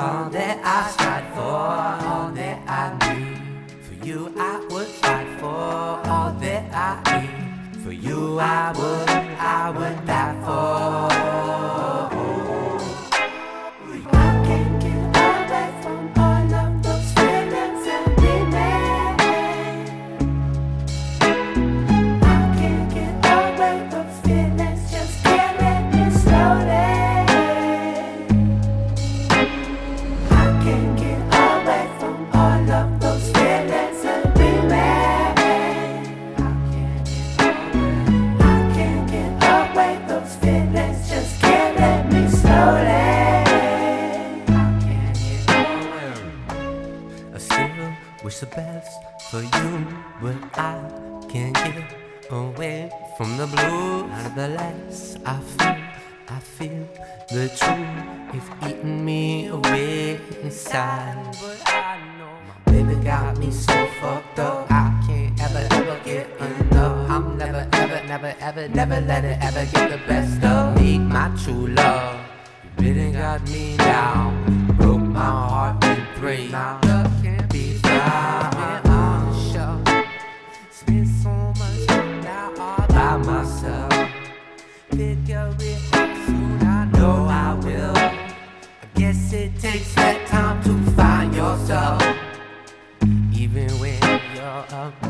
all that I strive for, all that I need. For you, I would fight for all that I need. For you, I would, wish the best for you, but I can't get away from the blue. Nevertheless, I feel, I feel the truth is eating me away inside. But I know my baby got me so fucked up. I can't ever, ever get enough. I'm never, ever, never, ever, never let it ever get the best of me. My true love, you really got me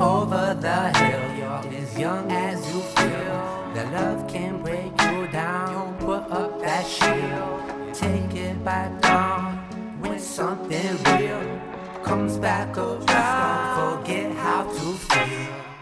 over the hill, you're as young as you feel. That love can break you down. Put up that shield, take it back down. When something real comes back around, forget how to feel.